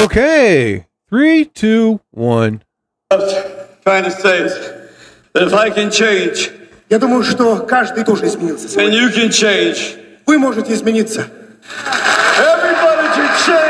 Okay. Three, two, one. trying to say is that if I can change Я думаю, что каждый тоже изменился. and сегодня. you can change, Вы можете измениться. everybody can change.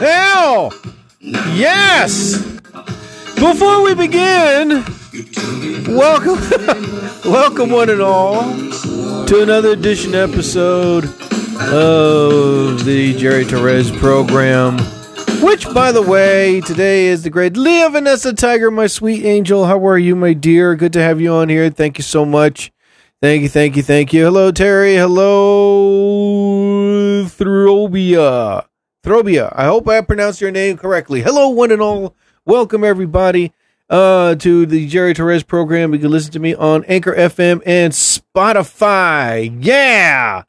well. Yes! Before we begin, welcome, welcome one and all to another edition episode of the Jerry Torres program. Which, by the way, today is the great Leah Vanessa Tiger, my sweet angel. How are you, my dear? Good to have you on here. Thank you so much. Thank you, thank you, thank you. Hello, Terry. Hello, Throbia. Throbia. I hope I pronounced your name correctly. Hello, one and all. Welcome, everybody, uh, to the Jerry Torres program. You can listen to me on Anchor FM and Spotify. Yeah.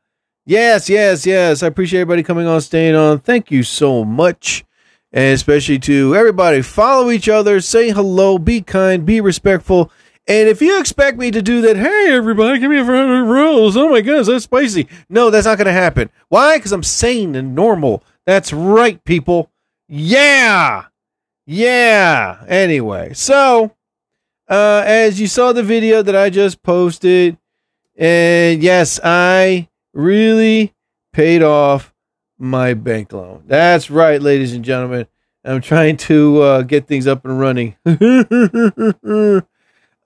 Yes, yes, yes. I appreciate everybody coming on, staying on. Thank you so much. And especially to everybody, follow each other, say hello, be kind, be respectful. And if you expect me to do that, hey, everybody, give me a round of rose. Oh my goodness, that's spicy. No, that's not going to happen. Why? Because I'm sane and normal. That's right, people. Yeah. Yeah. Anyway, so uh, as you saw the video that I just posted, and yes, I really paid off my bank loan. That's right, ladies and gentlemen. I'm trying to uh, get things up and running.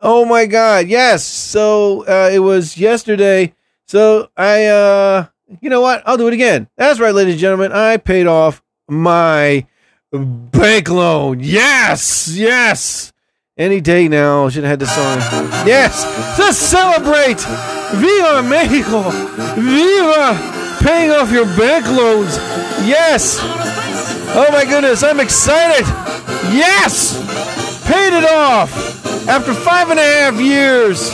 oh my God. Yes. So uh, it was yesterday. So I, uh, you know what? I'll do it again. That's right, ladies and gentlemen. I paid off my bank loan. Yes. Yes. Any day now. Should have had this song. Yes. To celebrate. Viva Mexico. Viva paying off your bank loans. Yes. Oh my goodness. I'm excited. Yes. Paid it off after five and a half years.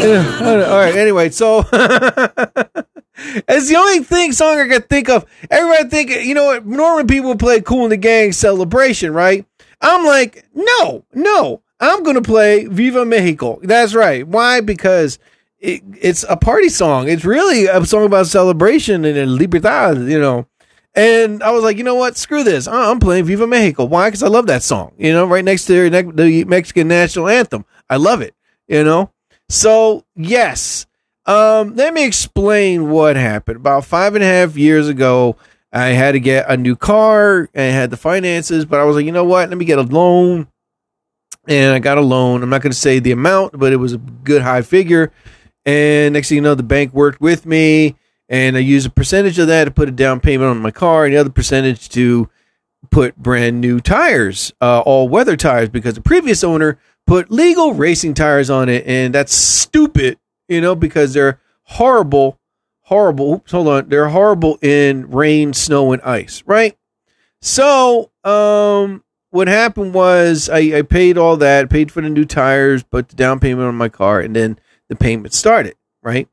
All right. Anyway, so it's the only thing song I could think of. Everybody think you know what? Normally people play "Kool and the Gang" celebration, right? I'm like, no, no. I'm gonna play "Viva Mexico." That's right. Why? Because it, it's a party song. It's really a song about celebration and libertad, you know. And I was like, you know what? Screw this. I- I'm playing Viva Mexico. Why? Because I love that song. You know, right next to the Mexican national anthem. I love it. You know. So yes. Um, let me explain what happened. About five and a half years ago, I had to get a new car. I had the finances, but I was like, you know what? Let me get a loan. And I got a loan. I'm not going to say the amount, but it was a good high figure. And next thing you know, the bank worked with me, and I use a percentage of that to put a down payment on my car, and the other percentage to put brand new tires, uh, all weather tires, because the previous owner put legal racing tires on it, and that's stupid, you know, because they're horrible, horrible. Oops, hold on, they're horrible in rain, snow, and ice, right? So, um, what happened was I, I paid all that, paid for the new tires, put the down payment on my car, and then the payment started, right?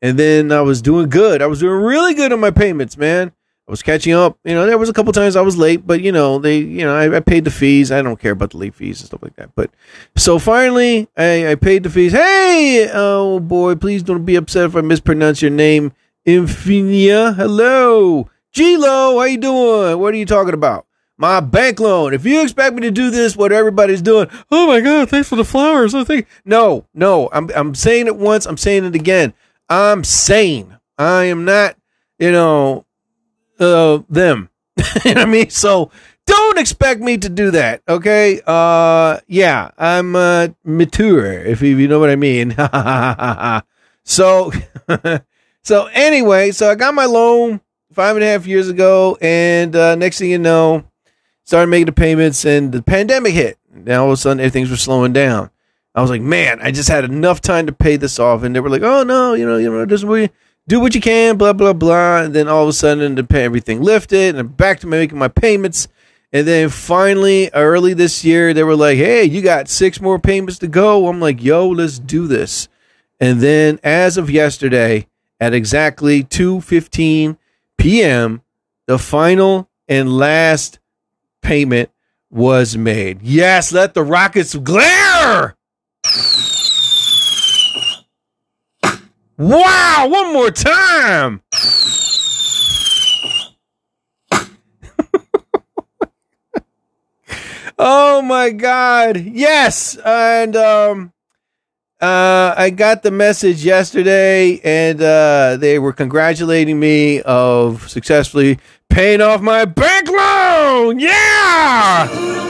And then I was doing good. I was doing really good on my payments, man. I was catching up. You know, there was a couple times I was late, but you know, they, you know, I, I paid the fees. I don't care about the late fees and stuff like that. But so finally, I, I paid the fees. Hey, oh boy, please don't be upset if I mispronounce your name. Infinia. Hello. G-Lo, how you doing? What are you talking about? My bank loan. If you expect me to do this, what everybody's doing, oh my god, thanks for the flowers. I think no, no. I'm I'm saying it once. I'm saying it again. I'm sane. I am not, you know, uh, them. you know what I mean? So don't expect me to do that. Okay. Uh, yeah, I'm uh, mature. If you, know what I mean. so, so anyway, so I got my loan five and a half years ago, and uh, next thing you know, started making the payments, and the pandemic hit. Now all of a sudden, things were slowing down. I was like, man, I just had enough time to pay this off, and they were like, oh no, you know, you know, just we do what you can, blah blah blah. And then all of a sudden, the pay everything lifted, and I'm back to making my payments. And then finally, early this year, they were like, hey, you got six more payments to go. I'm like, yo, let's do this. And then, as of yesterday, at exactly 2:15 p.m., the final and last payment was made. Yes, let the rockets glare. Wow, one more time. oh my god. Yes, and um uh, I got the message yesterday, and uh, they were congratulating me of successfully paying off my bank loan. Yeah.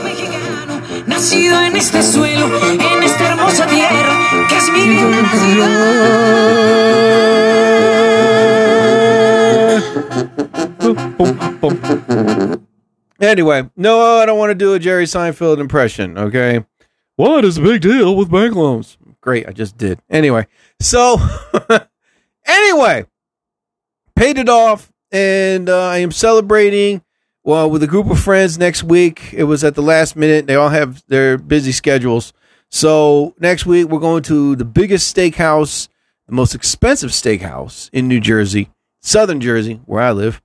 Nacido en este suelo, en esta hermosa tierra, que es mi vida Anyway, no, I don't want to do a Jerry Seinfeld impression. Okay. What is a big deal with bank loans? Great, I just did. Anyway, so anyway, paid it off, and uh, I am celebrating. Well, with a group of friends next week. It was at the last minute. They all have their busy schedules. So next week we're going to the biggest steakhouse, the most expensive steakhouse in New Jersey, Southern Jersey, where I live.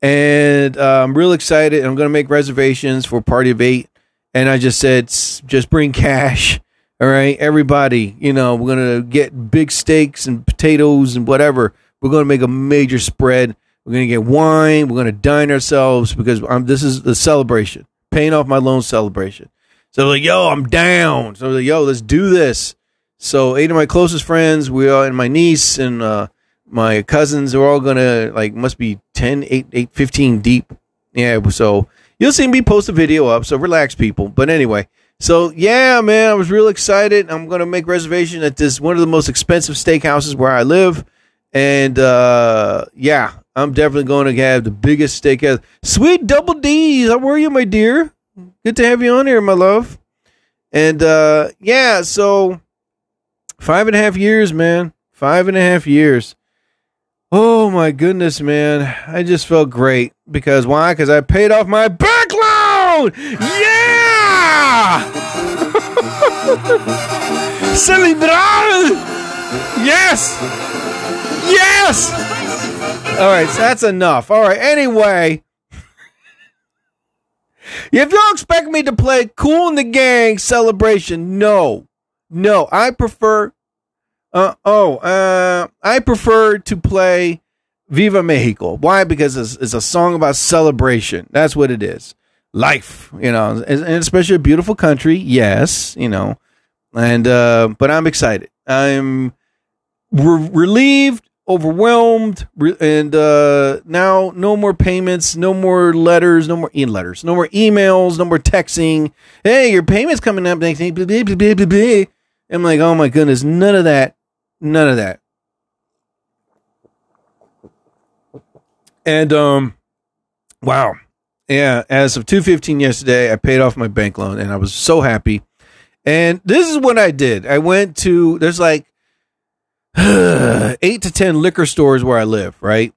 And uh, I'm real excited. I'm going to make reservations for a party of eight. And I just said, "S- just bring cash. All right, everybody. You know, we're going to get big steaks and potatoes and whatever. We're going to make a major spread. We're going to get wine. We're going to dine ourselves because um, this is the celebration, paying off my loan celebration. So like, yo, I'm down. So like, yo, let's do this. So eight of my closest friends, we are, and my niece and uh, my cousins are all gonna like must be 10, 8, 8, 15 deep. Yeah, so you'll see me post a video up. So relax, people. But anyway, so yeah, man, I was real excited. I'm gonna make reservation at this one of the most expensive steakhouses where I live, and uh, yeah, I'm definitely going to have the biggest steak. ever. Sweet Double D's, how are you, my dear? Good to have you on here, my love. And uh, yeah, so five and a half years, man. Five and a half years. Oh my goodness, man. I just felt great. Because why? Because I paid off my bank loan! Yeah! Celebrar! Yes! Yes! All right, so that's enough. All right, anyway. If y'all expect me to play Kool and the Gang celebration, no. No, I prefer uh oh, uh I prefer to play Viva Mexico. Why? Because it's, it's a song about celebration. That's what it is. Life, you know, and especially a beautiful country. Yes, you know, and uh, but I'm excited. I'm re- relieved, overwhelmed, and uh, now no more payments, no more letters, no more e letters, no more emails, no more texting. Hey, your payment's coming up next week. I'm like, oh my goodness, none of that, none of that. And um, wow, yeah. As of two fifteen yesterday, I paid off my bank loan, and I was so happy. And this is what I did. I went to there's like eight to ten liquor stores where I live, right?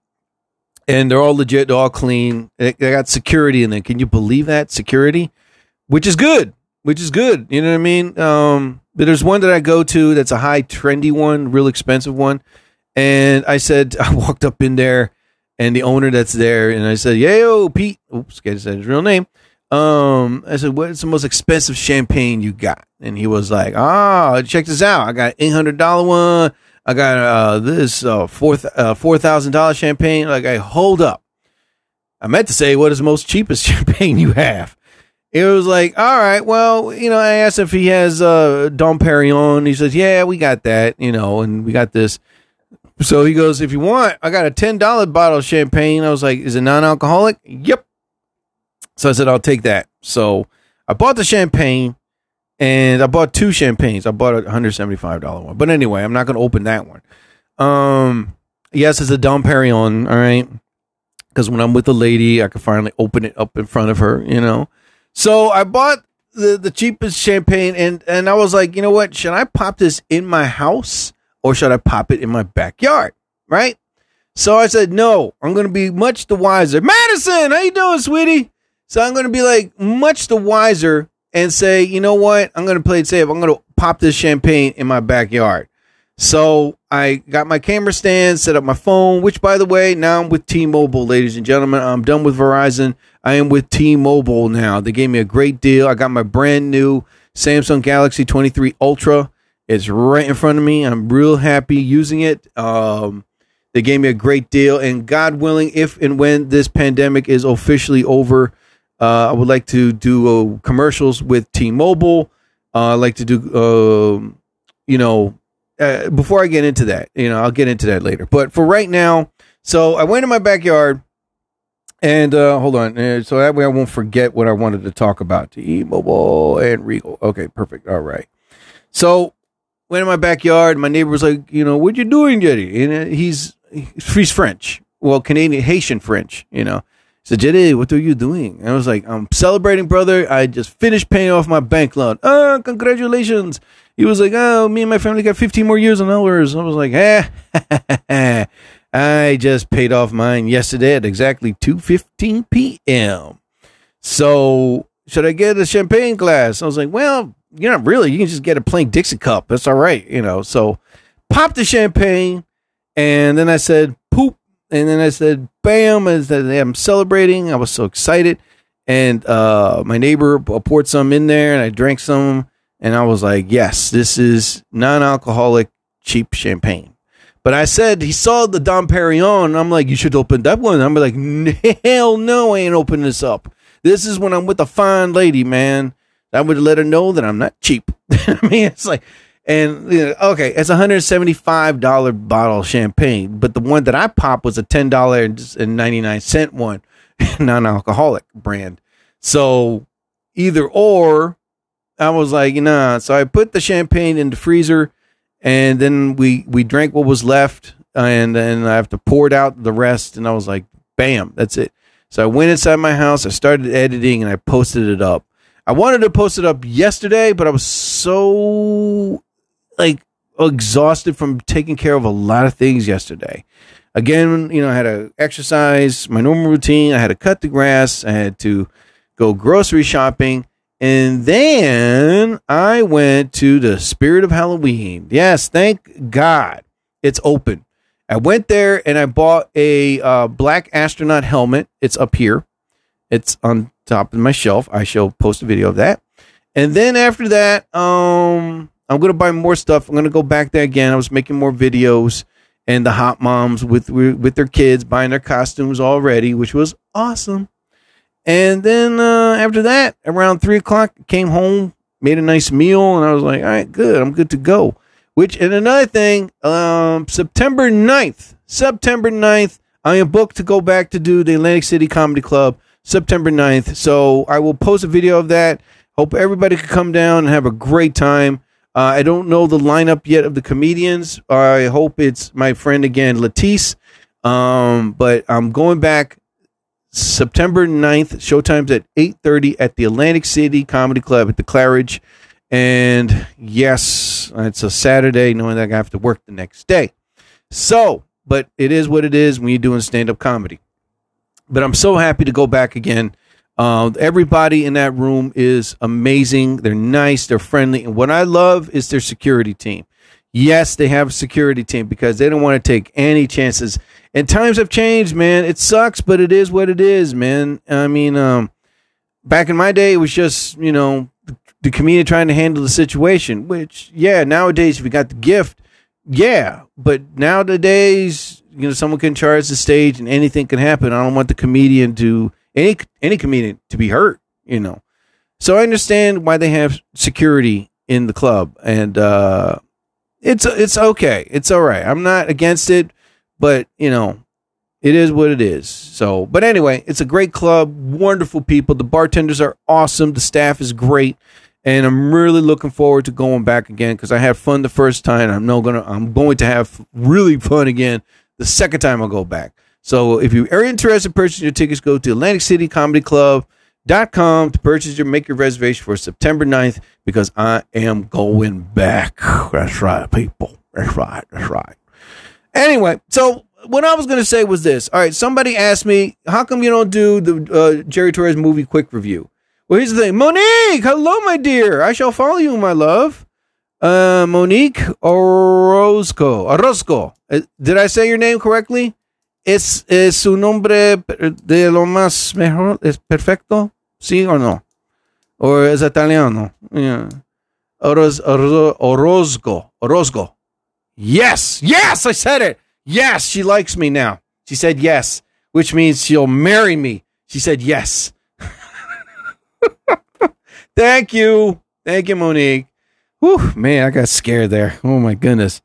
And they're all legit, they're all clean. They, got security in there. Can you believe that security? Which is good. Which is good. You know what I mean? Um, but there's one that I go to that's a high trendy one, real expensive one. And I said, I walked up in there, and the owner that's there, and I said, "Yo, Pete." Oops, can't say his real name. Um, I said, "What's the most expensive champagne you got?" And he was like, "Ah, check this out. I got eight hundred dollar one. I got uh this uh four uh, four thousand dollar champagne." Like, I hold up. I meant to say, "What is the most cheapest champagne you have?" It was like, all right, well, you know, I asked if he has uh Dom Perignon. He says, yeah, we got that, you know, and we got this. So he goes, if you want, I got a ten dollar bottle of champagne. I was like, is it non alcoholic? Yep. So I said, I'll take that. So I bought the champagne, and I bought two champagnes. I bought a hundred seventy five dollar one, but anyway, I'm not going to open that one. Um, yes, it's a Dom Perignon. All right, because when I'm with a lady, I can finally open it up in front of her. You know. So I bought the, the cheapest champagne, and and I was like, you know what? Should I pop this in my house or should I pop it in my backyard? Right. So I said, no. I'm going to be much the wiser. Madison, how you doing, sweetie? So I'm going to be like much the wiser and say, you know what? I'm going to play it safe. I'm going to pop this champagne in my backyard. So I got my camera stand, set up my phone, which by the way, now I'm with T-Mobile, ladies and gentlemen. I'm done with Verizon. I am with T-Mobile now. They gave me a great deal. I got my brand new Samsung Galaxy 23 Ultra. It's right in front of me. I'm real happy using it. Um, they gave me a great deal, and God willing, if and when this pandemic is officially over, uh, I would like to do uh, commercials with T-Mobile. Uh, I like to do, um, you know, uh, before I get into that, you know, I'll get into that later. But for right now, so I went in my backyard, and uh, hold on, uh, so that way I won't forget what I wanted to talk about. T-Mobile and Regal. Okay, perfect. All right. So went in my backyard. My neighbor was like, you know, what you doing, Jetty? And he's he's French, well, Canadian Haitian French, you know. So Jetty, what are you doing? And I was like, I'm celebrating, brother. I just finished paying off my bank loan. Oh, congratulations. He was like, oh, me and my family got 15 more years on ours. I was like, eh. I just paid off mine yesterday at exactly 2.15 p.m. So should I get a champagne glass? I was like, well, you're not really. You can just get a plain Dixie cup. That's all right, you know. So pop the champagne, and then I said and then I said bam, said, I'm celebrating. I was so excited, and uh, my neighbor poured some in there, and I drank some, and I was like, yes, this is non-alcoholic cheap champagne. But I said he saw the Dom Perignon, I'm like, you should open that one. I'm like, hell no, I ain't opening this up. This is when I'm with a fine lady, man. I would let her know that I'm not cheap. I mean, it's like, and you know, okay, it's a hundred seventy five dollar bottle of champagne, but the one that I popped was a ten dollar and ninety nine cent one, non alcoholic brand. So either or, I was like, nah. So I put the champagne in the freezer, and then we we drank what was left, and then I have to pour it out the rest, and I was like, bam, that's it. So I went inside my house, I started editing, and I posted it up. I wanted to post it up yesterday, but I was so like exhausted from taking care of a lot of things yesterday. Again, you know, I had to exercise my normal routine. I had to cut the grass. I had to go grocery shopping. And then I went to the Spirit of Halloween. Yes, thank God it's open. I went there and I bought a uh, black astronaut helmet. It's up here. It's on top of my shelf. I shall post a video of that. And then after that, um, I'm gonna buy more stuff. I'm gonna go back there again. I was making more videos and the hot moms with with their kids buying their costumes already, which was awesome. And then uh, after that, around three o'clock, came home, made a nice meal, and I was like, all right, good, I'm good to go. Which and another thing, um, September 9th, September 9th, I am booked to go back to do the Atlantic City Comedy Club September 9th. So I will post a video of that. Hope everybody can come down and have a great time. Uh, I don't know the lineup yet of the comedians. I hope it's my friend again, Latisse. Um, but I'm going back September 9th. Showtime's at 8.30 at the Atlantic City Comedy Club at the Claridge. And yes, it's a Saturday, knowing that I have to work the next day. So, but it is what it is when you're doing stand-up comedy. But I'm so happy to go back again. Uh, everybody in that room is amazing. They're nice. They're friendly. And what I love is their security team. Yes, they have a security team because they don't want to take any chances. And times have changed, man. It sucks, but it is what it is, man. I mean, um, back in my day, it was just you know the comedian trying to handle the situation. Which, yeah, nowadays if you got the gift, yeah. But nowadays, you know, someone can charge the stage and anything can happen. I don't want the comedian to any any comedian to be hurt, you know. So I understand why they have security in the club, and uh, it's it's okay, it's all right. I'm not against it, but you know, it is what it is. So, but anyway, it's a great club, wonderful people. The bartenders are awesome. The staff is great, and I'm really looking forward to going back again because I had fun the first time. I'm no gonna I'm going to have really fun again the second time I go back. So if you are interested in purchasing your tickets, go to Atlantic City Comedy Club, com to purchase your make your reservation for September 9th because I am going back. That's right, people. That's right. That's right. Anyway, so what I was going to say was this. All right, somebody asked me, how come you don't do the uh, Jerry Torres movie quick review? Well, here's the thing. Monique, hello, my dear. I shall follow you, my love. Uh, Monique Orozco. Orozco. Uh, Did I say your name correctly? ¿Es, es su nombre de lo más mejor? ¿Es perfecto? ¿Sí o no? ¿O es italiano? Yeah. Oroz, Oroz, Orozco. Orozco. Yes. Yes, I said it. Yes, she likes me now. She said yes, which means she'll marry me. She said yes. Thank you. Thank you, Monique. Whew, man, I got scared there. Oh my goodness.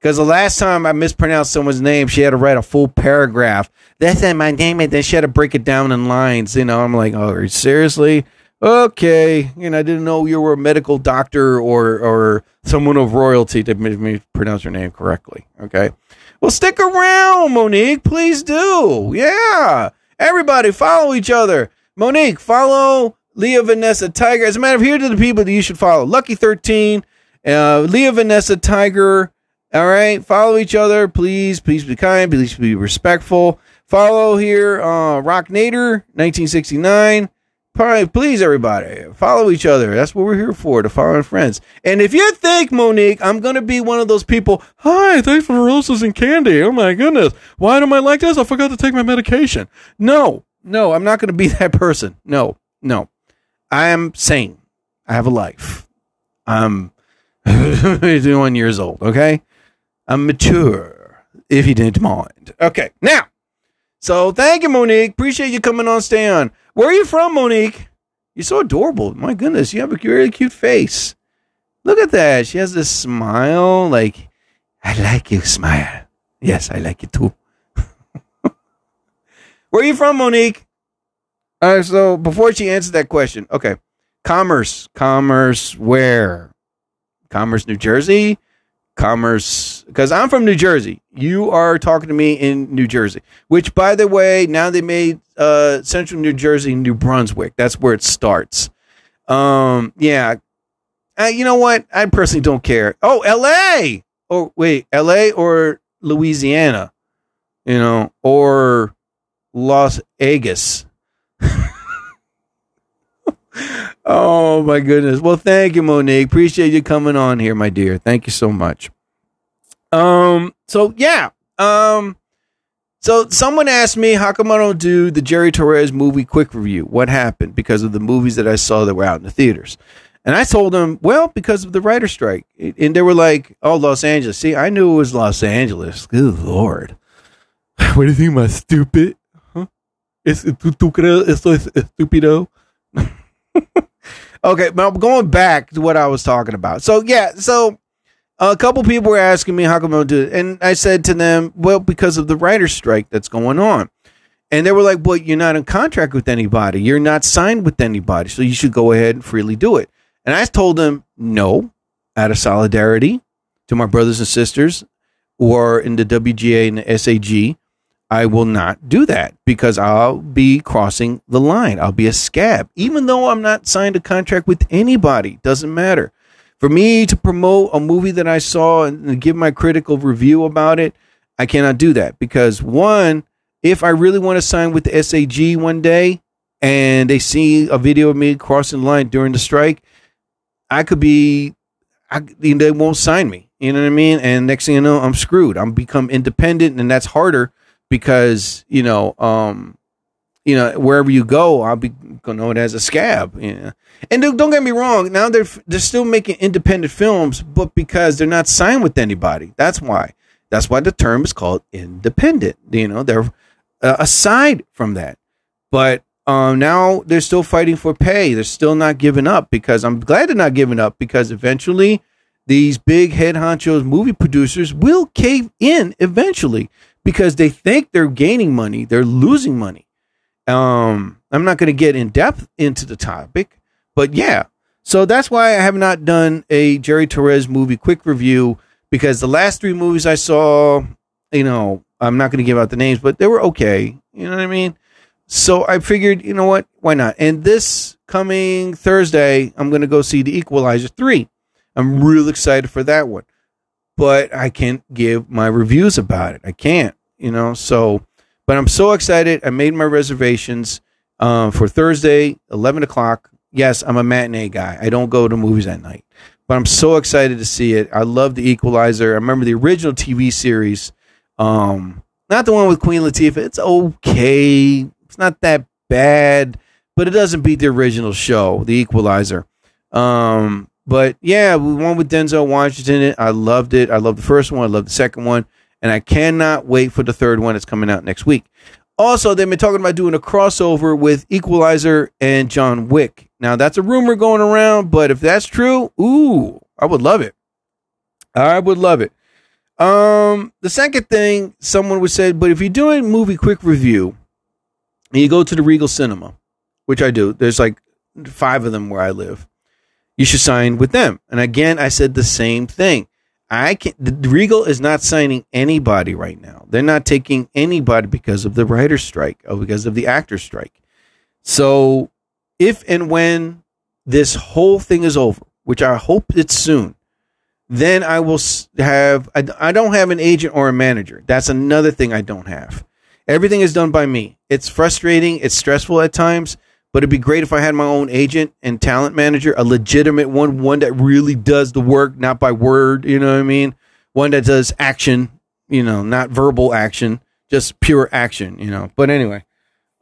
Because the last time I mispronounced someone's name, she had to write a full paragraph. That's not my name, and then she had to break it down in lines. You know, I'm like, oh, seriously? Okay. You know, I didn't know you were a medical doctor or or someone of royalty to make me pronounce your name correctly. Okay. Well, stick around, Monique. Please do. Yeah. Everybody, follow each other. Monique, follow Leah Vanessa Tiger. As a matter of here are the people that you should follow. Lucky 13, uh, Leah Vanessa Tiger. All right. Follow each other. Please, please be kind. Please be respectful. Follow here, uh, Rock Nader, 1969. Probably, please, everybody, follow each other. That's what we're here for, to follow friends. And if you think, Monique, I'm going to be one of those people, hi, thanks for roses and candy. Oh my goodness. Why am I like this? I forgot to take my medication. No, no, I'm not going to be that person. No, no. I am sane. I have a life. I'm 21 years old, okay? I'm mature, if you didn't mind. Okay, now, so thank you, Monique. Appreciate you coming on, stay on. Where are you from, Monique? You're so adorable. My goodness, you have a really cute face. Look at that. She has this smile. Like, I like your smile. Yes, I like it too. Where are you from, Monique? All right, so before she answers that question, okay. Commerce. Commerce where? Commerce, New Jersey? Commerce, because I'm from New Jersey. You are talking to me in New Jersey, which, by the way, now they made uh, Central New Jersey New Brunswick. That's where it starts. Um, yeah. Uh, you know what? I personally don't care. Oh, L.A. Oh, wait, L.A. or Louisiana? You know, or Las Vegas. Oh my goodness. Well, thank you, Monique. Appreciate you coming on here, my dear. Thank you so much. Um, so yeah. Um, so someone asked me how come I don't do the Jerry Torres movie quick review? What happened because of the movies that I saw that were out in the theaters? And I told them, well, because of the writer strike. And they were like, oh, Los Angeles. See, I knew it was Los Angeles. Good lord. What do you think, my stupid? Huh? Esto es estúpido? Okay, but going back to what I was talking about. So yeah, so a couple people were asking me how come I don't do it, and I said to them, well, because of the writer's strike that's going on. And they were like, well, you're not in contract with anybody. You're not signed with anybody. So you should go ahead and freely do it. And I told them, no, out of solidarity to my brothers and sisters who are in the WGA and the SAG, I will not do that because I'll be crossing the line. I'll be a scab. Even though I'm not signed a contract with anybody, doesn't matter. For me to promote a movie that I saw and give my critical review about it, I cannot do that because one, if I really want to sign with the SAG one day and they see a video of me crossing the line during the strike, I could be, I, they won't sign me. You know what I mean? And next thing you know, I'm screwed. I'm become independent, and that's harder because you know, um, you know, wherever you go, I'll be known as a scab. Know? And don't don't get me wrong. Now they're they're still making independent films, but because they're not signed with anybody, that's why. That's why the term is called independent. You know, they're uh, aside from that, but um, now they're still fighting for pay. They're still not giving up because I'm glad they're not giving up because eventually these big head honchos movie producers will cave in eventually because they think they're gaining money, they're losing money. Um, I'm not going to get in depth into the topic, but yeah. So that's why I have not done a Jerry Torres movie quick review because the last three movies I saw, you know, I'm not going to give out the names, but they were okay. You know what I mean? So I figured, you know what? Why not? And this coming Thursday, I'm going to go see The Equalizer 3. I'm real excited for that one. But I can't give my reviews about it. I can't, you know. So, but I'm so excited. I made my reservations um, for Thursday, 11 o'clock. Yes, I'm a matinee guy. I don't go to movies at night. But I'm so excited to see it. I love The Equalizer. I remember the original TV series. Um, not the one with Queen Latifah. It's okay. It's not that bad, but it doesn't beat the original show, The Equalizer. Um, but yeah, we one with Denzel Washington. I loved it. I loved the first one. I loved the second one, and I cannot wait for the third one. It's coming out next week. Also, they've been talking about doing a crossover with Equalizer and John Wick. Now, that's a rumor going around, but if that's true, ooh, I would love it. I would love it. Um, the second thing someone would say, but if you're doing movie quick review and you go to the Regal Cinema, which I do, there's like five of them where I live. You should sign with them. And again, I said the same thing. I can the Regal is not signing anybody right now. They're not taking anybody because of the writer's strike or because of the actor's strike. So if and when this whole thing is over, which I hope it's soon, then I will have I, I don't have an agent or a manager. That's another thing I don't have. Everything is done by me. It's frustrating, it's stressful at times, but it'd be great if I had my own agent and talent manager, a legitimate one, one that really does the work, not by word, you know what I mean? One that does action, you know, not verbal action, just pure action, you know. But anyway,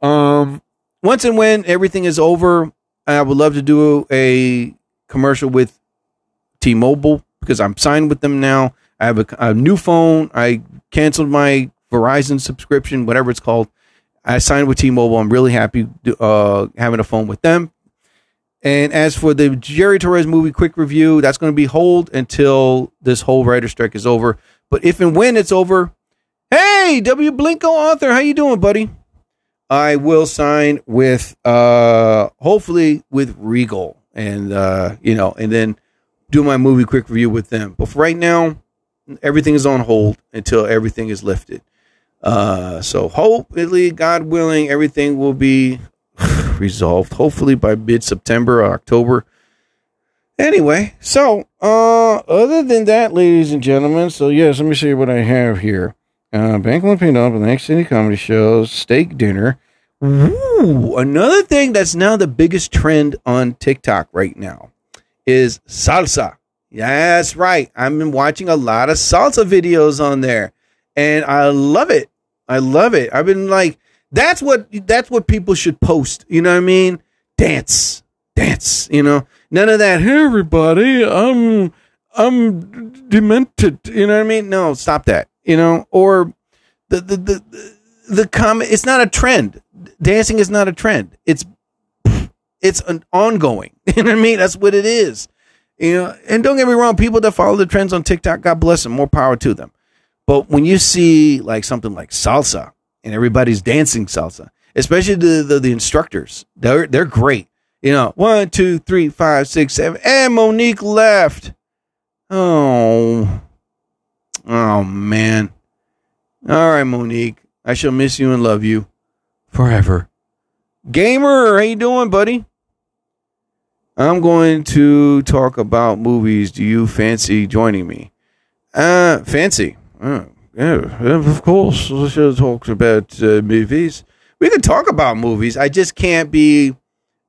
um once and when everything is over, I would love to do a commercial with T-Mobile because I'm signed with them now. I have a, a new phone. I canceled my Verizon subscription, whatever it's called. I signed with T-Mobile. I'm really happy uh, having a phone with them. And as for the Jerry Torres movie quick review, that's going to be hold until this whole writer strike is over. But if and when it's over, hey, W Blinko author, how you doing, buddy? I will sign with uh hopefully with Regal and uh you know and then do my movie quick review with them. But for right now, everything is on hold until everything is lifted. Uh so hopefully, God willing, everything will be resolved. Hopefully by mid September or October. Anyway, so uh other than that, ladies and gentlemen, so yes, let me see what I have here. Uh Bank Latino up the next city comedy shows, steak dinner. Ooh, another thing that's now the biggest trend on TikTok right now is salsa. That's right. I've been watching a lot of salsa videos on there, and I love it. I love it. I've been like, that's what that's what people should post. You know what I mean? Dance, dance. You know, none of that. Hey, everybody, I'm I'm demented. You know what I mean? No, stop that. You know, or the the the the, the comment. It's not a trend. Dancing is not a trend. It's it's an ongoing. You know what I mean? That's what it is. You know, and don't get me wrong, people that follow the trends on TikTok, God bless them, more power to them. But when you see like something like salsa and everybody's dancing salsa, especially the the, the instructors, they're they're great. You know, one, two, three, five, six, seven, and Monique left. Oh, oh man. All right, Monique, I shall miss you and love you forever. Gamer, how you doing, buddy? I'm going to talk about movies. Do you fancy joining me? Uh, fancy. Yeah, of course. We should talk about uh, movies. We can talk about movies. I just can't be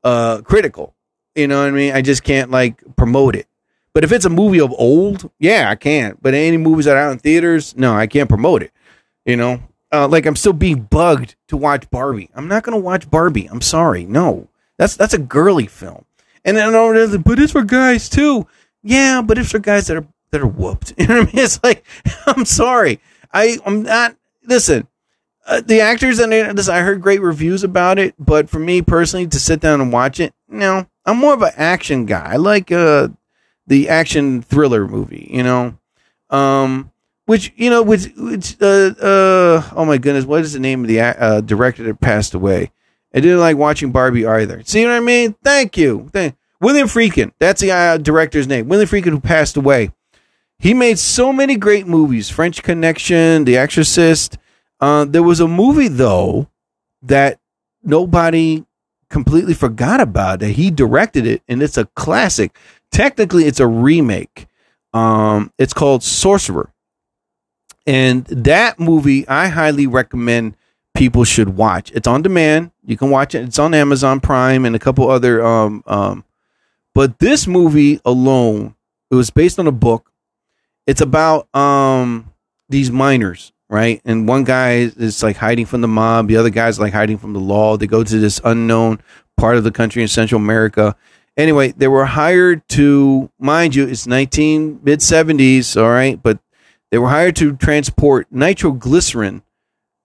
uh critical. You know what I mean? I just can't like promote it. But if it's a movie of old, yeah, I can't. But any movies that are out in theaters, no, I can't promote it. You know, uh, like I'm still being bugged to watch Barbie. I'm not gonna watch Barbie. I'm sorry. No, that's that's a girly film. And then oh, but it's for guys too. Yeah, but it's for guys that are that are whooped. You know what I mean? It's like I'm sorry. I I'm not. Listen, uh, the actors and this I heard great reviews about it, but for me personally to sit down and watch it, no, I'm more of an action guy. I like uh the action thriller movie. You know, um, which you know, which which uh uh oh my goodness, what is the name of the uh, director that passed away? I didn't like watching Barbie either. See what I mean? Thank you. Thank William Friedkin. That's the uh, director's name. William Friedkin, who passed away. He made so many great movies. French Connection, The Exorcist. Uh, there was a movie though that nobody completely forgot about that He directed it, and it's a classic. Technically, it's a remake. Um, it's called Sorcerer, and that movie I highly recommend people should watch. It's on demand. You can watch it. It's on Amazon Prime and a couple other. Um, um, but this movie alone, it was based on a book. It's about um these miners, right? And one guy is like hiding from the mob. The other guy's like hiding from the law. They go to this unknown part of the country in Central America. Anyway, they were hired to, mind you, it's 19 mid 70s, all right, but they were hired to transport nitroglycerin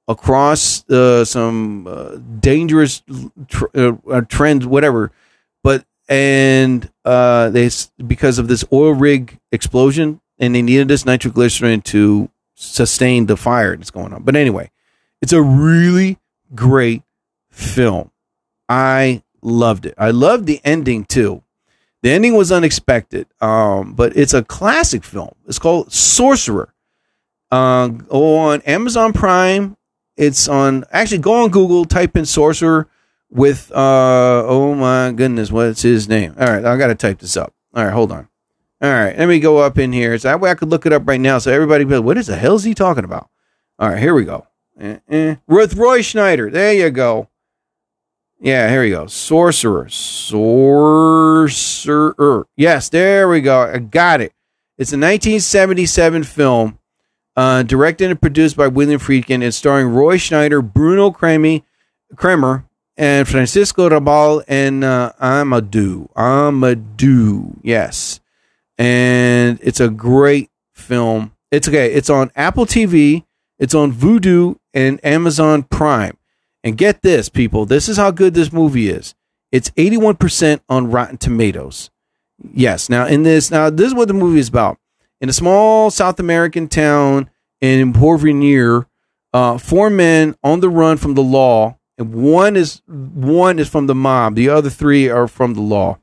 across uh, some uh, dangerous tr- uh, trends, whatever. But and uh, they because of this oil rig explosion, and they needed this nitroglycerin to sustain the fire that's going on. But anyway, it's a really great film. I loved it. I loved the ending too. The ending was unexpected, um, but it's a classic film. It's called Sorcerer. Uh, on Amazon Prime. It's on. Actually, go on Google. Type in Sorcerer with. Uh, oh my goodness, what's his name? All right, I got to type this up. All right, hold on. All right, let me go up in here. So that way I could look it up right now. So everybody, like, what is the hell is he talking about? All right, here we go. Eh. With Roy Scheider. There you go. Yeah, here we go. Sorcerer. Sorcerer. Yes, there we go. I got it. It's a 1977 film, uh, directed and produced by William Friedkin. It's starring Roy Scheider, Bruno Cremer, and Francisco Rabal and uh, Amidou. Amidou. Yes. And it's a great film. It's okay. It's on Apple TV, it's on Vudu, and Amazon Prime. And get this, people. This is how good this movie is. It's 81% on Rotten Tomatoes. Yes. Now, in this, now, this is what the movie is about. In a small South American town in Porvenir, uh, four men on the run from the law, and one is one is from the mob. The other three are from the law.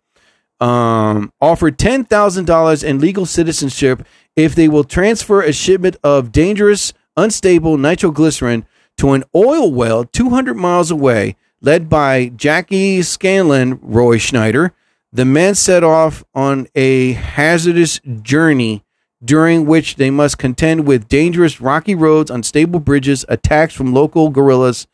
Um, offered ten thousand dollars in legal citizenship if they will transfer a shipment of dangerous, unstable nitroglycerin to an oil well 200 miles away, led by Jackie Scanlon, Roy Scheider. The men set off on a hazardous journey during which they must contend with dangerous rocky roads, unstable bridges, attacks from local guerrillas,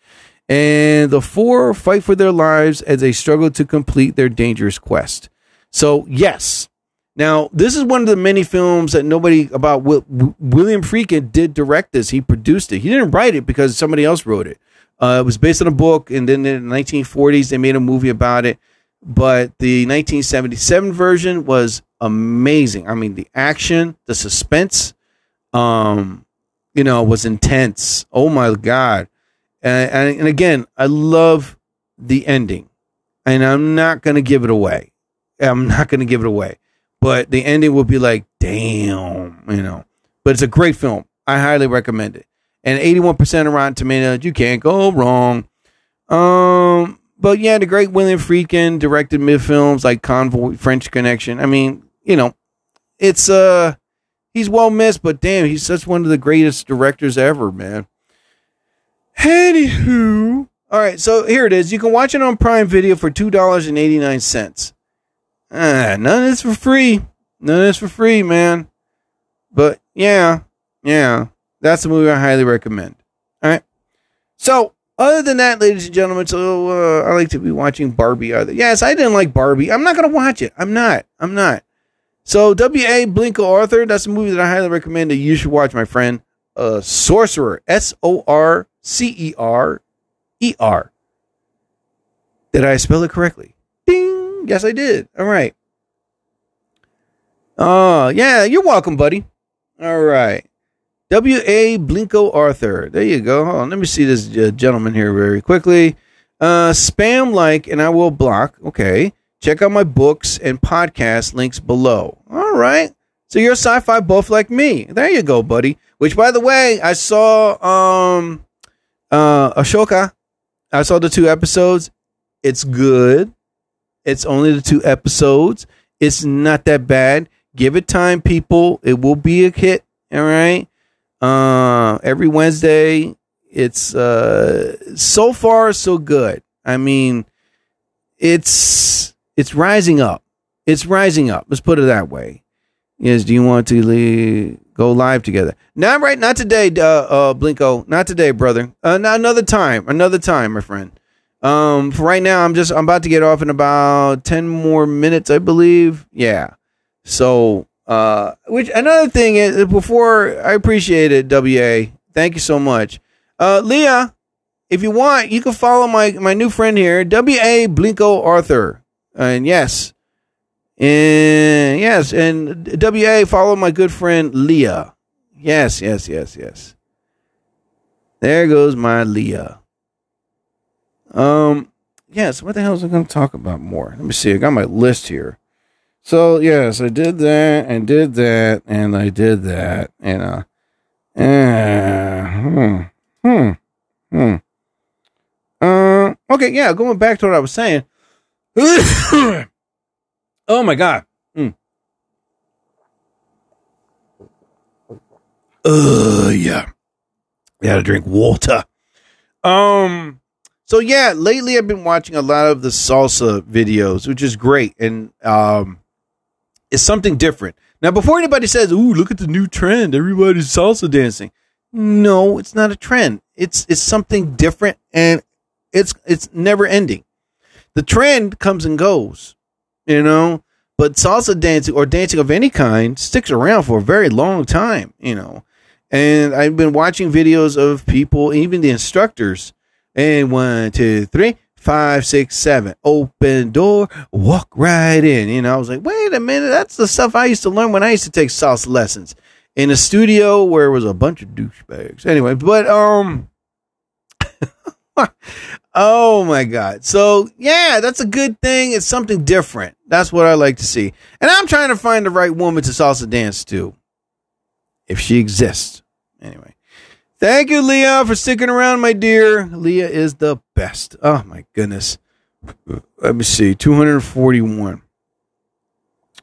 and the four fight for their lives as they struggle to complete their dangerous quest. So, yes. Now, this is one of the many films that nobody about Will, William Friedkin did direct this. He produced it. He didn't write it because somebody else wrote it. Uh, it was based on a book, and then in the 1940s they made a movie about it. But the 1977 version was amazing. I mean, the action, the suspense, um, you know, was intense. Oh my god! And, and, and again, I love the ending, and I'm not gonna give it away. I'm not gonna give it away, but the ending will be like, damn, you know. But it's a great film. I highly recommend it. And 81% of Rotten Tomatoes, you can't go wrong. Um, but yeah, the great William Friedkin directed mid films like Convoy, French Connection. I mean, you know, it's uh, he's well missed, but damn, he's such one of the greatest directors ever, man. Anywho, all right, so here it is. You can watch it on Prime Video for two dollars and eighty nine cents. Ah, none of this for free. None of this for free, man. But yeah, yeah, that's a movie I highly recommend. All right. So other than that, ladies and gentlemen, so uh, I like to be watching Barbie. Either. Yes, I didn't like Barbie. I'm not gonna watch it. I'm not. I'm not. So W.A. Blinko Arthur, that's a movie that I highly recommend that you should watch, my friend. Uh, Sorcerer. S O R C E R E R. Did I spell it correctly? Yes, I did. All right. Oh, yeah, you're welcome, buddy. All right. W. A. Blinko Arthur. There you go. Hold on. Let me see this uh, gentleman here very quickly. Uh, spam like and I will block. Okay. Check out my books and podcast links below. All right. So you're a sci-fi buff like me. There you go, buddy. Which, by the way, I saw um uh Ahsoka. I saw the two episodes. It's good. It's only the two episodes. It's not that bad. Give it time, people. It will be a hit. All right. Uh, every Wednesday. It's uh so far so good. I mean, it's it's rising up. It's rising up. Let's put it that way. Yes. Do you want to le- go live together? Not right. Not today, uh, uh, Blinko. Not today, brother. Uh, not another time. Another time, my friend. Um, for right now, I'm just I'm about to get off in about ten more minutes, I believe. Yeah. So, uh, which another thing is before I appreciate it, WA. Thank you so much, uh, Leah. If you want, you can follow my my new friend here, WA Blinko Arthur, and yes, and yes, and WA follow my good friend Leah. Yes, yes, yes, yes. There goes my Leah. Um, yes. What the hell is I going to talk about more? Let me see. I got my list here. So yes, I did that and did that and I did that and uh, uh hmm, hmm, hmm. Uh, okay, yeah. Going back to what I was saying. oh my god. Mm. Uh, yeah. You gotta drink water. Um. So yeah, lately I've been watching a lot of the salsa videos, which is great, and um, it's something different. Now, before anybody says, "Ooh, look at the new trend, everybody's salsa dancing," no, it's not a trend. It's it's something different, and it's it's never ending. The trend comes and goes, you know. But salsa dancing or dancing of any kind sticks around for a very long time, you know. And I've been watching videos of people, even the instructors, and one, two, three, five, six, seven. Open door, walk right in. You know, I was like, wait a minute, that's the stuff I used to learn when I used to take salsa lessons in a studio where it was a bunch of douchebags. Anyway, but um, oh my god. So yeah, that's a good thing. It's something different. That's what I like to see. And I'm trying to find the right woman to salsa dance to, if she exists. Anyway. Thank you, Leah, for sticking around, my dear. Leah is the best. Oh my goodness. Let me see. 241.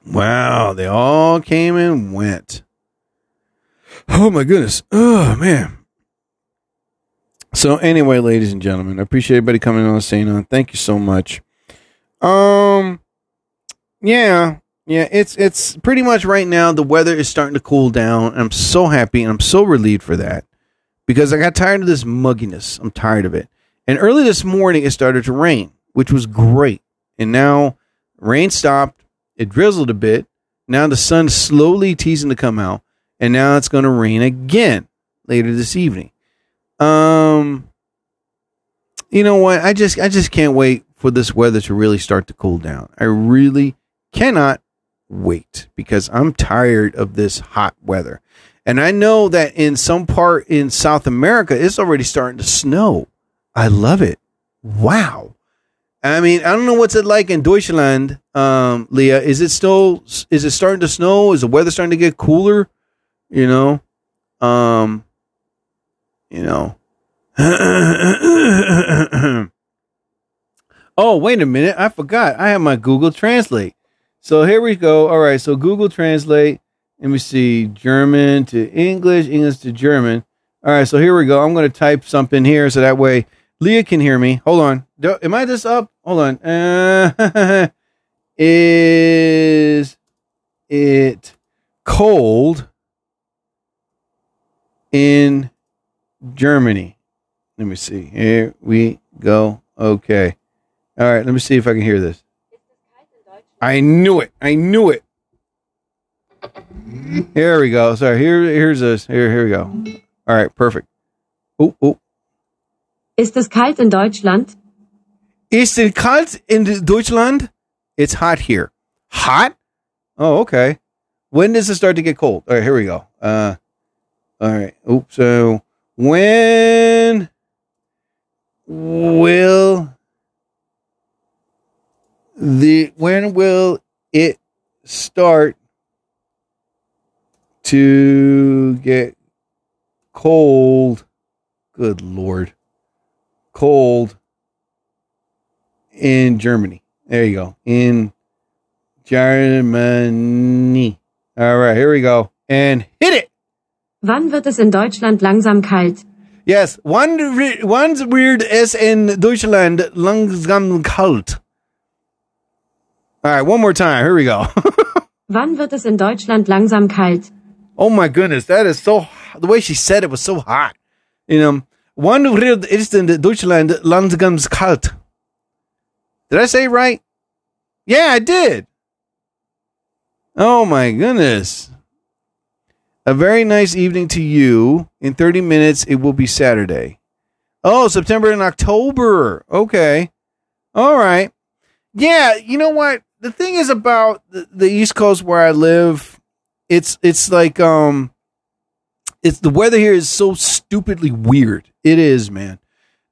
Wow, they all came and went. Oh my goodness. Oh man. So anyway, ladies and gentlemen, I appreciate everybody coming on and saying on. Thank you so much. Um yeah, yeah, it's it's pretty much right now the weather is starting to cool down. I'm so happy and I'm so relieved for that because I got tired of this mugginess. I'm tired of it. And early this morning, it started to rain, which was great. And now rain stopped. It drizzled a bit. Now the sun's slowly teasing to come out. And now it's going to rain again later this evening. Um, you know what? I just I just can't wait for this weather to really start to cool down. I really cannot wait because I'm tired of this hot weather. And I know that in some part in South America, it's already starting to snow. I love it. Wow. I mean, I don't know what's it like in Deutschland, um, Leah. Is it still is it starting to snow? Is the weather starting to get cooler? You know? Um you know. oh, wait a minute. I forgot. I have my Google Translate. So here we go. All right. So Google Translate. Let me see. German to English, English to German. All right. So here we go. I'm going to type something here so that way Leah can hear me. Hold on. Do, am I this up? Hold on. Uh, is it cold in Germany? Let me see. Here we go. Okay. All right. Let me see if I can hear this. I knew it. I knew it. Here we go. Sorry. Here, here's this. Here, here we go. All right. Perfect. Oh, oh. Ist es kalt in Deutschland? Ist es kalt in Deutschland? It's hot here. Hot? Oh, okay. When does it start to get cold? All right, here we go. Uh, all right. Oops. So when will the when will it start to get cold? Good lord. Cold in Germany. There you go. In Germany. All right, here we go. And hit it. Wann wird es in Deutschland langsam kalt? Yes, one one's weird es in Deutschland langsam kalt. All right, one more time. Here we go. Wann wird es in Deutschland langsam kalt? Oh my goodness, that is so. The way she said it was so hot. You know, one weird ist in Deutschland langsam kalt. Did I say right? Yeah, I did. Oh my goodness. A very nice evening to you. In 30 minutes, it will be Saturday. Oh, September and October. Okay. All right. Yeah, you know what? The thing is about the, the East Coast where I live, it's it's like um it's the weather here is so stupidly weird. It is, man.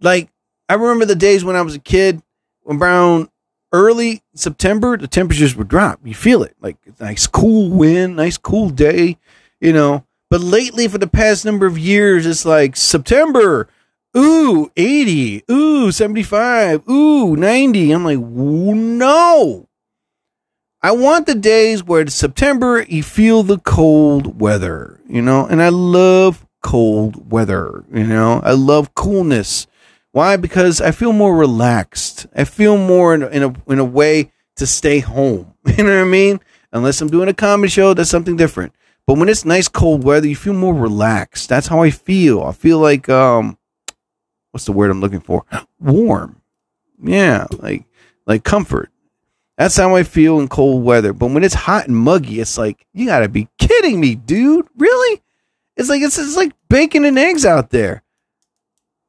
Like I remember the days when I was a kid, when around early September, the temperatures would drop. You feel it, like nice cool wind, nice cool day, you know. But lately, for the past number of years, it's like September, ooh, 80, ooh, 75, ooh, 90. I'm like, "Ooh, no. I want the days where it's September, you feel the cold weather, you know, and I love cold weather, you know, I love coolness. Why? Because I feel more relaxed. I feel more in a, in a, in a way to stay home. You know what I mean? Unless I'm doing a comedy show, that's something different. But when it's nice cold weather, you feel more relaxed. That's how I feel. I feel like um what's the word I'm looking for? Warm. Yeah, like like comfort. That's how I feel in cold weather. But when it's hot and muggy, it's like you got to be kidding me, dude. Really? It's like it's, it's like bacon and eggs out there.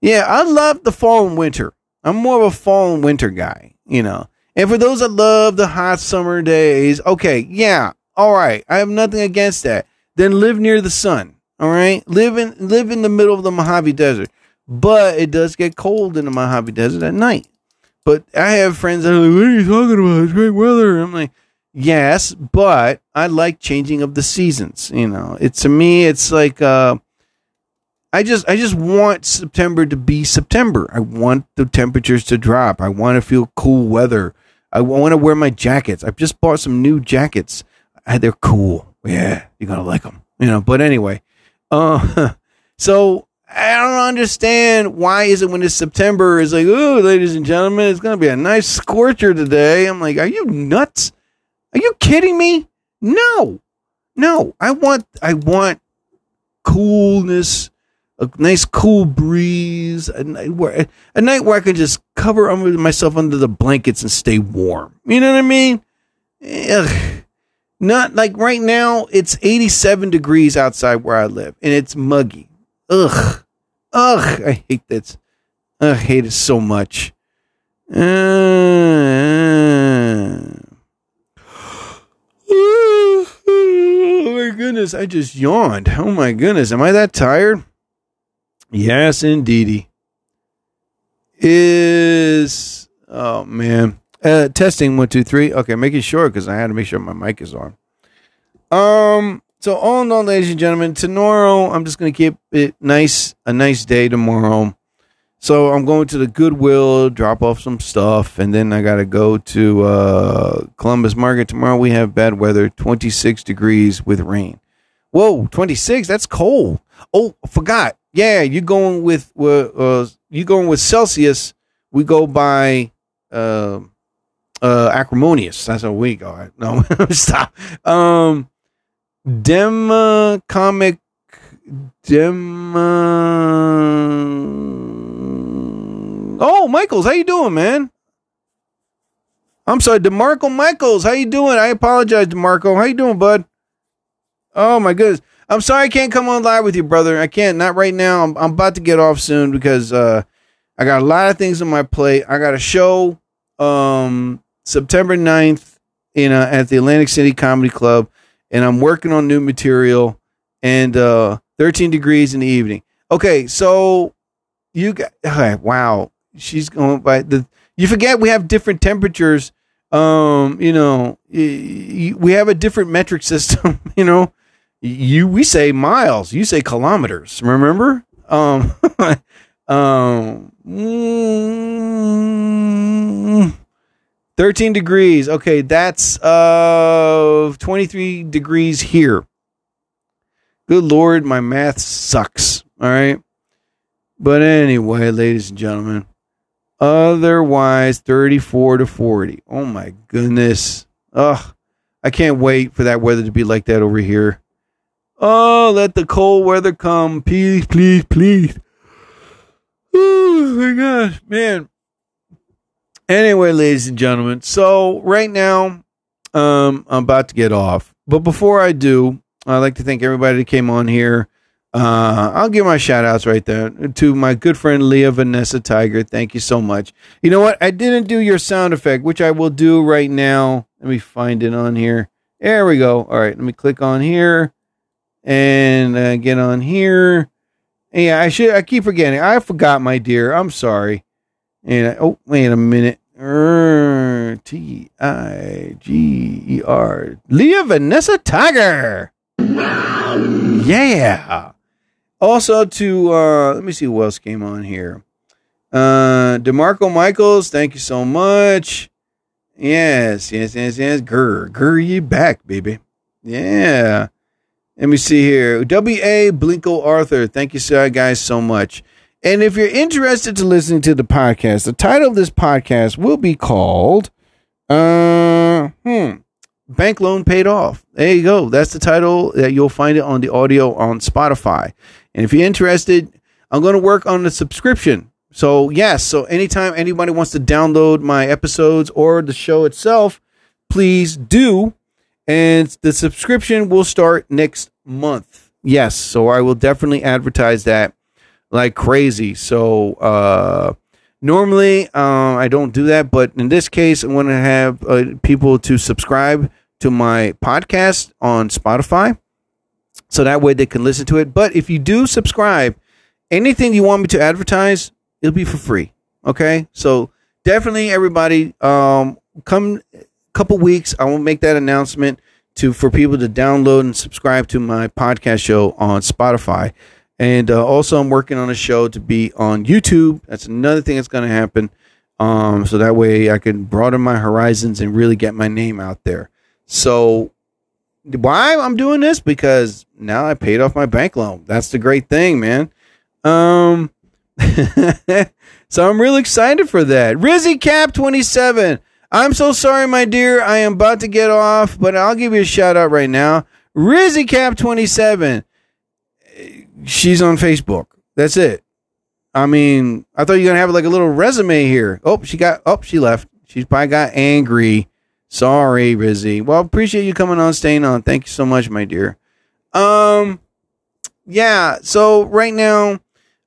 Yeah, I love the fall and winter. I'm more of a fall and winter guy, you know. And for those that love the hot summer days, okay, yeah, all right. I have nothing against that. Then live near the sun, all right? Live in live in the middle of the Mojave Desert. But it does get cold in the Mojave Desert at night. But I have friends that are like, what are you talking about? It's great weather. I'm like, yes, but I like changing of the seasons. You know, it's to me, it's like, uh, I just, I just want September to be September. I want the temperatures to drop. I want to feel cool weather. I want to wear my jackets. I've just bought some new jackets. Uh, They're cool. Yeah, you're gonna like them. You know. But anyway, uh, so I don't understand why is it when it's September it's like, oh, ladies and gentlemen, it's gonna be a nice scorcher today. I'm like, are you nuts? Are you kidding me? No, no. I want, I want coolness, a nice cool breeze, a night where a night where I can just cover myself under the blankets and stay warm. You know what I mean? Ugh. Not like right now, it's 87 degrees outside where I live, and it's muggy. Ugh. Ugh. I hate this. I hate it so much. Uh, oh my goodness. I just yawned. Oh my goodness. Am I that tired? Yes, indeedy. Is. Oh man. Uh, testing one, two, three. Okay, making sure because I had to make sure my mic is on. Um. So all in all, ladies and gentlemen, tomorrow I'm just gonna keep it nice, a nice day tomorrow. So I'm going to the Goodwill, drop off some stuff, and then I gotta go to uh, Columbus Market tomorrow. We have bad weather, 26 degrees with rain. Whoa, 26? That's cold. Oh, forgot. Yeah, you going with uh you going with Celsius? We go by uh, uh acrimonious. That's how we go. No, stop. Um, Dema comic Dema. Oh, Michaels, how you doing, man? I'm sorry, Demarco Michaels. How you doing? I apologize, Demarco. How you doing, bud? Oh my goodness. I'm sorry I can't come on live with you, brother. I can't. Not right now. I'm, I'm about to get off soon because uh, I got a lot of things on my plate. I got a show um, September 9th in uh, at the Atlantic City Comedy Club, and I'm working on new material. And uh, 13 degrees in the evening. Okay, so you got okay, wow. She's going by the. You forget we have different temperatures. Um, you know, we have a different metric system. You know, you we say miles, you say kilometers. Remember? Um, um, mm, 13 degrees. Okay, that's uh 23 degrees here. Good lord, my math sucks. All right. But anyway, ladies and gentlemen, otherwise 34 to 40. Oh my goodness. Ugh. I can't wait for that weather to be like that over here. Oh, let the cold weather come. Please, please, please. Oh my gosh, man. Anyway, ladies and gentlemen, so right now, um, I'm about to get off. But before I do, I'd like to thank everybody that came on here. Uh, I'll give my shout outs right there to my good friend Leah Vanessa Tiger. Thank you so much. You know what? I didn't do your sound effect, which I will do right now. Let me find it on here. There we go. All right, let me click on here and uh, get on here. Yeah, I should. I keep forgetting. I forgot, my dear. I'm sorry. And I, oh, wait a minute. Er, T I G E R. Leah Vanessa Tiger. Yeah. Also to uh let me see who else came on here. Uh DeMarco Michaels, thank you so much. Yes, yes, yes, yes. Grr, grr, you back, baby. Yeah. Let me see here. W.A. Blinko Arthur, thank you, guys, so much. And if you're interested to listening to the podcast, the title of this podcast will be called uh hmm Bank Loan Paid Off. There you go. That's the title that you'll find it on the audio on Spotify. And if you're interested, I'm going to work on the subscription. So, yes, so anytime anybody wants to download my episodes or the show itself, please do. And the subscription will start next month. Yes, so I will definitely advertise that like crazy. So, uh, normally uh, I don't do that, but in this case, I'm going to have uh, people to subscribe to my podcast on Spotify so that way they can listen to it. But if you do subscribe, anything you want me to advertise, it'll be for free. Okay, so definitely everybody, um, come couple weeks, I will make that announcement to for people to download and subscribe to my podcast show on Spotify. And uh, also, I'm working on a show to be on YouTube. That's another thing that's going to happen. Um, so that way I can broaden my horizons and really get my name out there. So why I'm doing this because now I paid off my bank loan. That's the great thing, man. Um, so I'm really excited for that. Rizzy Cap 27. I'm so sorry, my dear. I am about to get off, but I'll give you a shout out right now. Rizzy Cap 27. She's on Facebook. That's it. I mean, I thought you were gonna have like a little resume here. Oh, she got. Oh, she left. She probably got angry. Sorry, Rizzy. Well, appreciate you coming on, staying on. Thank you so much, my dear. Um, yeah. So right now,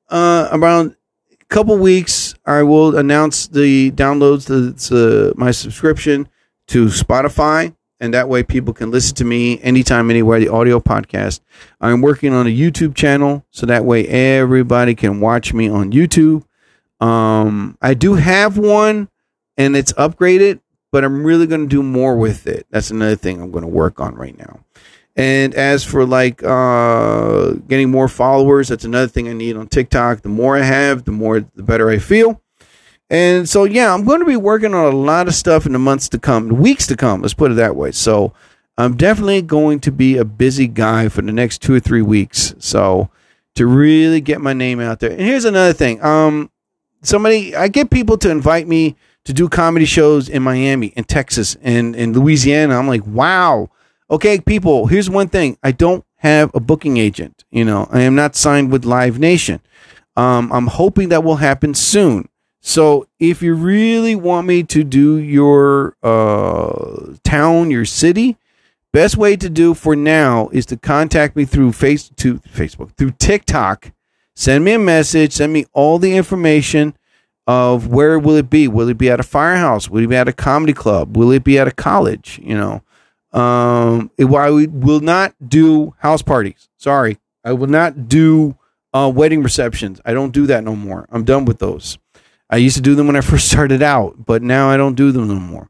uh, around a couple weeks, I will announce the downloads to, to my subscription to Spotify, and that way people can listen to me anytime, anywhere. The audio podcast. I'm working on a YouTube channel, so that way everybody can watch me on YouTube. Um, I do have one, and it's upgraded but I'm really going to do more with it. That's another thing I'm going to work on right now. And as for like uh, getting more followers, that's another thing I need on TikTok. The more I have, the more the better I feel. And so yeah, I'm going to be working on a lot of stuff in the months to come, weeks to come. Let's put it that way. So I'm definitely going to be a busy guy for the next two or three weeks. So to really get my name out there. And here's another thing. Um, somebody I get people to invite me to do comedy shows in Miami, in Texas, and in Louisiana. I'm like, wow. Okay, people, here's one thing. I don't have a booking agent. You know, I am not signed with Live Nation. Um, I'm hoping that will happen soon. So if you really want me to do your uh, town, your city, best way to do for now is to contact me through face to Facebook, through TikTok. Send me a message. Send me all the information of where will it be? Will it be at a firehouse? Will it be at a comedy club? Will it be at a college? You know, um, it, I will not do house parties. Sorry, I will not do uh, wedding receptions. I don't do that no more. I'm done with those. I used to do them when I first started out, but now I don't do them no more.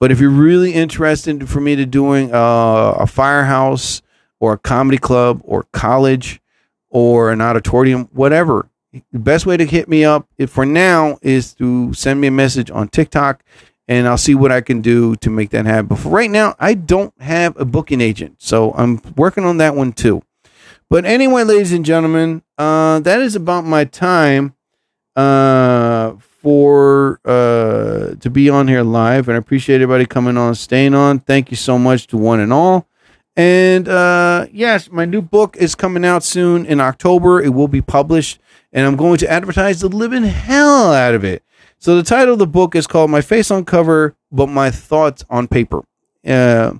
But if you're really interested for me to doing uh, a firehouse or a comedy club or college or an auditorium, whatever, the best way to hit me up for now is to send me a message on TikTok and I'll see what I can do to make that happen. But for right now, I don't have a booking agent. So I'm working on that one too. But anyway, ladies and gentlemen, uh, that is about my time uh, for uh, to be on here live, and I appreciate everybody coming on, staying on. Thank you so much to one and all. And uh, yes, my new book is coming out soon in October. It will be published, and I'm going to advertise the living hell out of it. So the title of the book is called "My Face on Cover, but My Thoughts on Paper." Uh,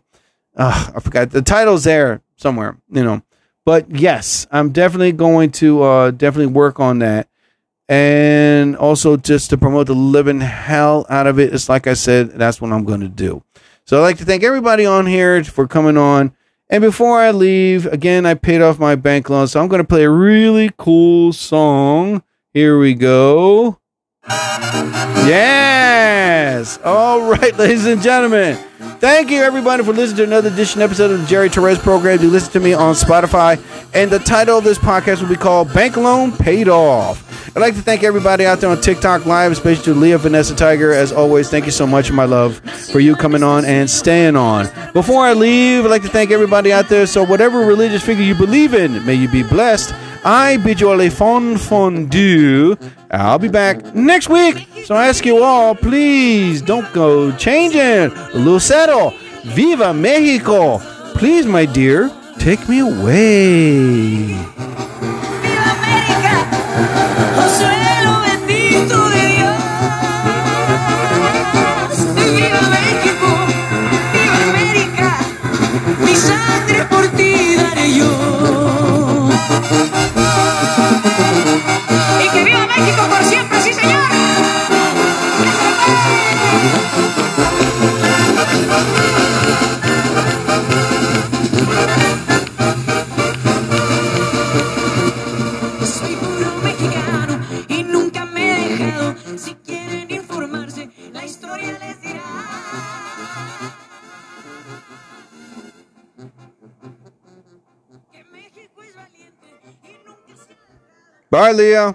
uh, I forgot the title's there somewhere, you know. But yes, I'm definitely going to uh, definitely work on that, and also just to promote the living hell out of it. It's like I said, that's what I'm going to do. So I'd like to thank everybody on here for coming on. And before I leave, again, I paid off my bank loan, so I'm going to play a really cool song. Here we go. Yes. All right, ladies and gentlemen. Thank you, everybody, for listening to another edition episode of the Jerry Torres program. You listen to me on Spotify, and the title of this podcast will be called "Bank Loan Paid Off." I'd like to thank everybody out there on TikTok Live, especially to Leah Vanessa Tiger. As always, thank you so much, my love, for you coming on and staying on. Before I leave, I'd like to thank everybody out there. So, whatever religious figure you believe in, may you be blessed. I bid you all a fond fondue. I'll be back next week. So I ask you all, please don't go changing. Lucero, Viva Mexico. Please, my dear, take me away. Que